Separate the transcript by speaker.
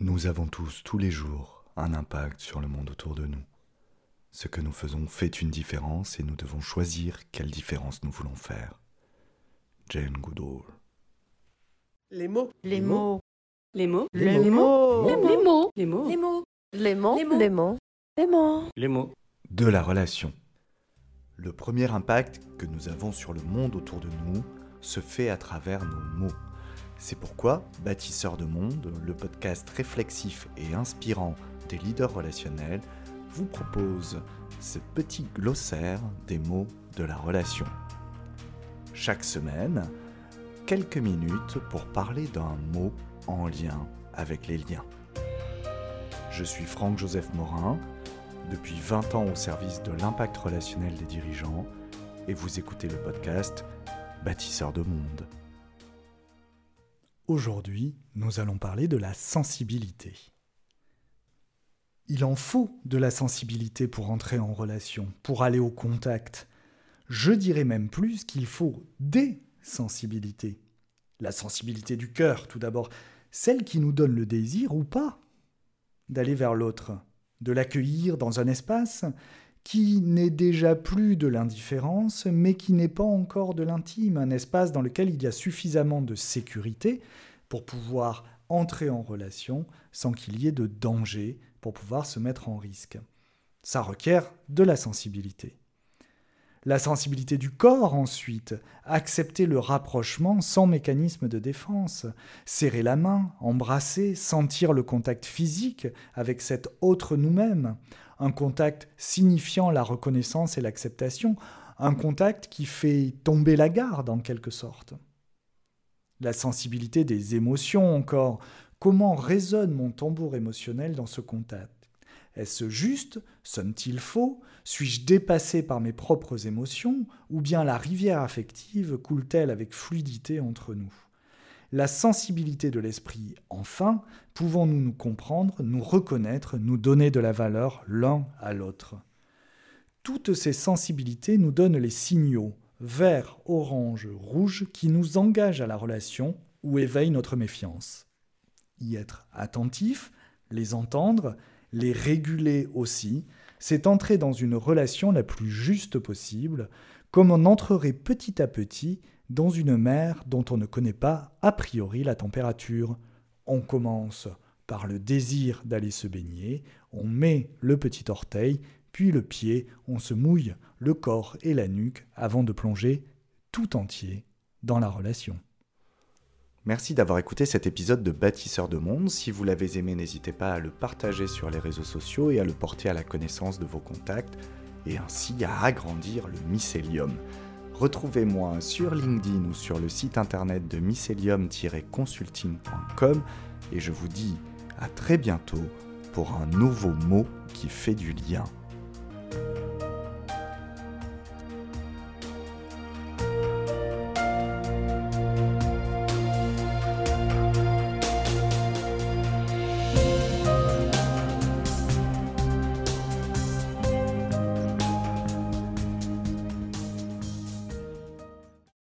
Speaker 1: Nous avons tous, tous les jours, un impact sur le monde autour de nous. Ce que nous faisons fait une différence et nous devons choisir quelle différence nous voulons faire. Jane Goodall.
Speaker 2: Les mots.
Speaker 3: Les mots.
Speaker 4: Les mots.
Speaker 3: Les
Speaker 2: Les
Speaker 3: mots.
Speaker 2: mots.
Speaker 4: Les mots.
Speaker 3: Les mots.
Speaker 4: Les mots.
Speaker 3: Les mots.
Speaker 4: Les mots.
Speaker 3: Les mots. Les mots.
Speaker 2: Les mots.
Speaker 1: De la relation. Le premier impact que nous avons sur le monde autour de nous se fait à travers nos mots. C'est pourquoi Bâtisseurs de Monde, le podcast réflexif et inspirant des leaders relationnels, vous propose ce petit glossaire des mots de la relation. Chaque semaine, quelques minutes pour parler d'un mot en lien avec les liens. Je suis Franck-Joseph Morin, depuis 20 ans au service de l'impact relationnel des dirigeants, et vous écoutez le podcast Bâtisseurs de Monde.
Speaker 5: Aujourd'hui, nous allons parler de la sensibilité. Il en faut de la sensibilité pour entrer en relation, pour aller au contact. Je dirais même plus qu'il faut des sensibilités. La sensibilité du cœur, tout d'abord, celle qui nous donne le désir ou pas d'aller vers l'autre, de l'accueillir dans un espace qui n'est déjà plus de l'indifférence, mais qui n'est pas encore de l'intime, un espace dans lequel il y a suffisamment de sécurité pour pouvoir entrer en relation sans qu'il y ait de danger, pour pouvoir se mettre en risque. Ça requiert de la sensibilité. La sensibilité du corps ensuite, accepter le rapprochement sans mécanisme de défense, serrer la main, embrasser, sentir le contact physique avec cet autre nous-mêmes, un contact signifiant la reconnaissance et l'acceptation, un contact qui fait tomber la garde en quelque sorte. La sensibilité des émotions encore, comment résonne mon tambour émotionnel dans ce contact? Est-ce juste? Sonne-t-il faux? Suis-je dépassé par mes propres émotions? Ou bien la rivière affective coule-t-elle avec fluidité entre nous? La sensibilité de l'esprit, enfin, pouvons-nous nous comprendre, nous reconnaître, nous donner de la valeur l'un à l'autre Toutes ces sensibilités nous donnent les signaux, vert, orange, rouge, qui nous engagent à la relation ou éveillent notre méfiance. Y être attentif, les entendre, les réguler aussi, c'est entrer dans une relation la plus juste possible, comme on entrerait petit à petit dans une mer dont on ne connaît pas a priori la température. On commence par le désir d'aller se baigner, on met le petit orteil, puis le pied, on se mouille le corps et la nuque avant de plonger tout entier dans la relation.
Speaker 1: Merci d'avoir écouté cet épisode de Bâtisseurs de Monde. Si vous l'avez aimé, n'hésitez pas à le partager sur les réseaux sociaux et à le porter à la connaissance de vos contacts, et ainsi à agrandir le mycélium. Retrouvez-moi sur LinkedIn ou sur le site internet de mycelium-consulting.com et je vous dis à très bientôt pour un nouveau mot qui fait du lien.